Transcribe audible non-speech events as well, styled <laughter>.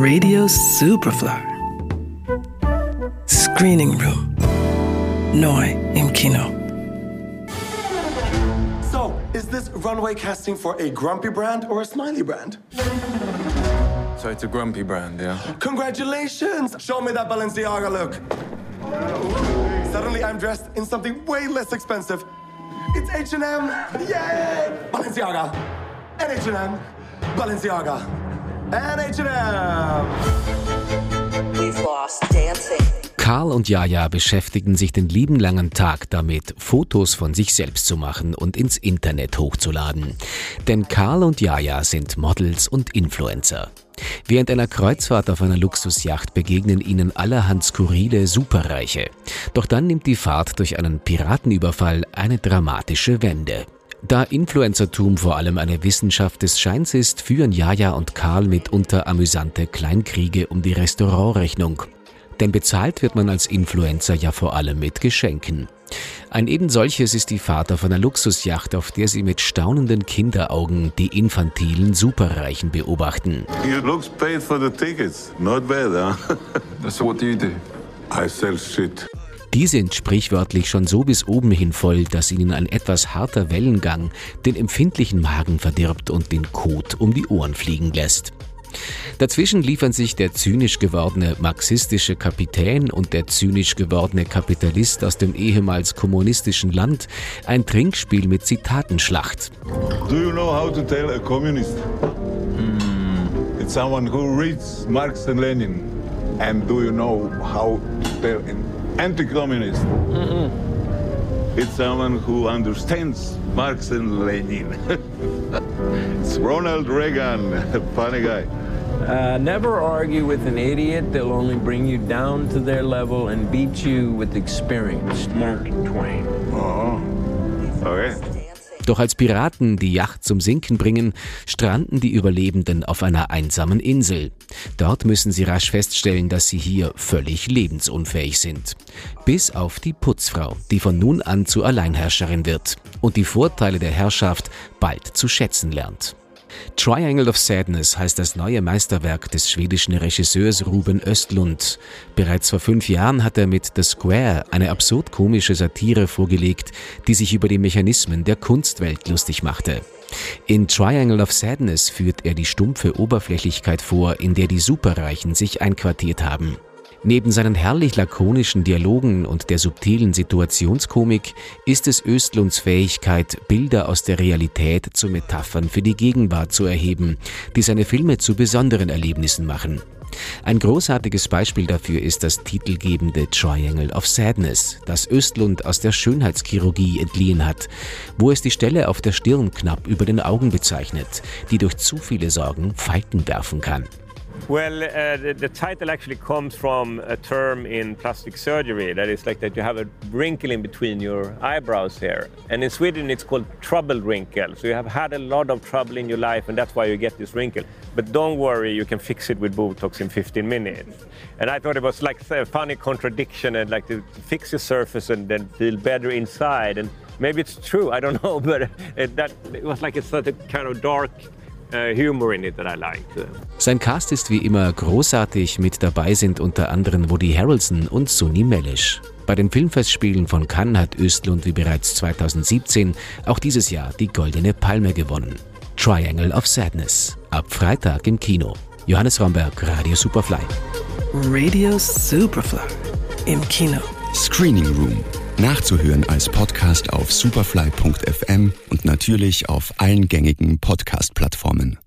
Radio Superfly. Screening Room. Neu im Kino. So, is this runway casting for a grumpy brand or a smiley brand? So it's a grumpy brand, yeah? Congratulations! Show me that Balenciaga look. Suddenly I'm dressed in something way less expensive. It's H&M! Yay! Balenciaga! And H&M! Balenciaga! And H&M! Karl und Jaja beschäftigen sich den lieben langen Tag damit, Fotos von sich selbst zu machen und ins Internet hochzuladen. Denn Karl und Jaja sind Models und Influencer. Während einer Kreuzfahrt auf einer Luxusjacht begegnen ihnen allerhand skurrile Superreiche. Doch dann nimmt die Fahrt durch einen Piratenüberfall eine dramatische Wende. Da Influencertum vor allem eine Wissenschaft des Scheins ist, führen Jaja und Karl mitunter amüsante Kleinkriege um die Restaurantrechnung. Denn bezahlt wird man als Influencer ja vor allem mit Geschenken. Ein eben solches ist die Fahrt auf einer Luxusjacht, auf der sie mit staunenden Kinderaugen die infantilen Superreichen beobachten. You looks paid for the tickets. Not bad, huh? <laughs> So what do you do? I sell shit. Die sind sprichwörtlich schon so bis oben hin voll, dass ihnen ein etwas harter Wellengang den empfindlichen Magen verdirbt und den Kot um die Ohren fliegen lässt. Dazwischen liefern sich der zynisch gewordene marxistische Kapitän und der zynisch gewordene Kapitalist aus dem ehemals kommunistischen Land ein Trinkspiel mit Zitatenschlacht. Do you know how to tell a communist? It's someone who reads Marx and Lenin. And do you know how to tell an anti-communist? It's someone who understands Marx and Lenin. <laughs> it's Ronald Reagan, <laughs> funny guy. Uh, never argue with an idiot. They'll only bring you down to their level and beat you with experience. Mark Twain. Oh, okay. Doch als Piraten die Yacht zum Sinken bringen, stranden die Überlebenden auf einer einsamen Insel. Dort müssen sie rasch feststellen, dass sie hier völlig lebensunfähig sind. Bis auf die Putzfrau, die von nun an zur Alleinherrscherin wird und die Vorteile der Herrschaft bald zu schätzen lernt. Triangle of Sadness heißt das neue Meisterwerk des schwedischen Regisseurs Ruben Östlund. Bereits vor fünf Jahren hat er mit The Square eine absurd komische Satire vorgelegt, die sich über die Mechanismen der Kunstwelt lustig machte. In Triangle of Sadness führt er die stumpfe Oberflächlichkeit vor, in der die Superreichen sich einquartiert haben. Neben seinen herrlich lakonischen Dialogen und der subtilen Situationskomik ist es Östlunds Fähigkeit, Bilder aus der Realität zu Metaphern für die Gegenwart zu erheben, die seine Filme zu besonderen Erlebnissen machen. Ein großartiges Beispiel dafür ist das titelgebende Triangle of Sadness, das Östlund aus der Schönheitschirurgie entliehen hat, wo es die Stelle auf der Stirn knapp über den Augen bezeichnet, die durch zu viele Sorgen Falten werfen kann. Well, uh, the, the title actually comes from a term in plastic surgery that is like that you have a wrinkle in between your eyebrows here. And in Sweden, it's called trouble wrinkle. So you have had a lot of trouble in your life, and that's why you get this wrinkle. But don't worry, you can fix it with Botox in 15 minutes. And I thought it was like a funny contradiction and like to fix your surface and then feel better inside. And maybe it's true, I don't <laughs> know, but it, that it was like it's such a kind of dark uh, humor in it that I liked. Sein Cast ist wie immer großartig, mit dabei sind unter anderem Woody Harrelson und Sunny Melish. Bei den Filmfestspielen von Cannes hat Östlund wie bereits 2017 auch dieses Jahr die Goldene Palme gewonnen. Triangle of Sadness. Ab Freitag im Kino. Johannes Romberg, Radio Superfly. Radio Superfly. Im Kino. Screening Room. Nachzuhören als Podcast auf superfly.fm und natürlich auf allen gängigen Podcast-Plattformen.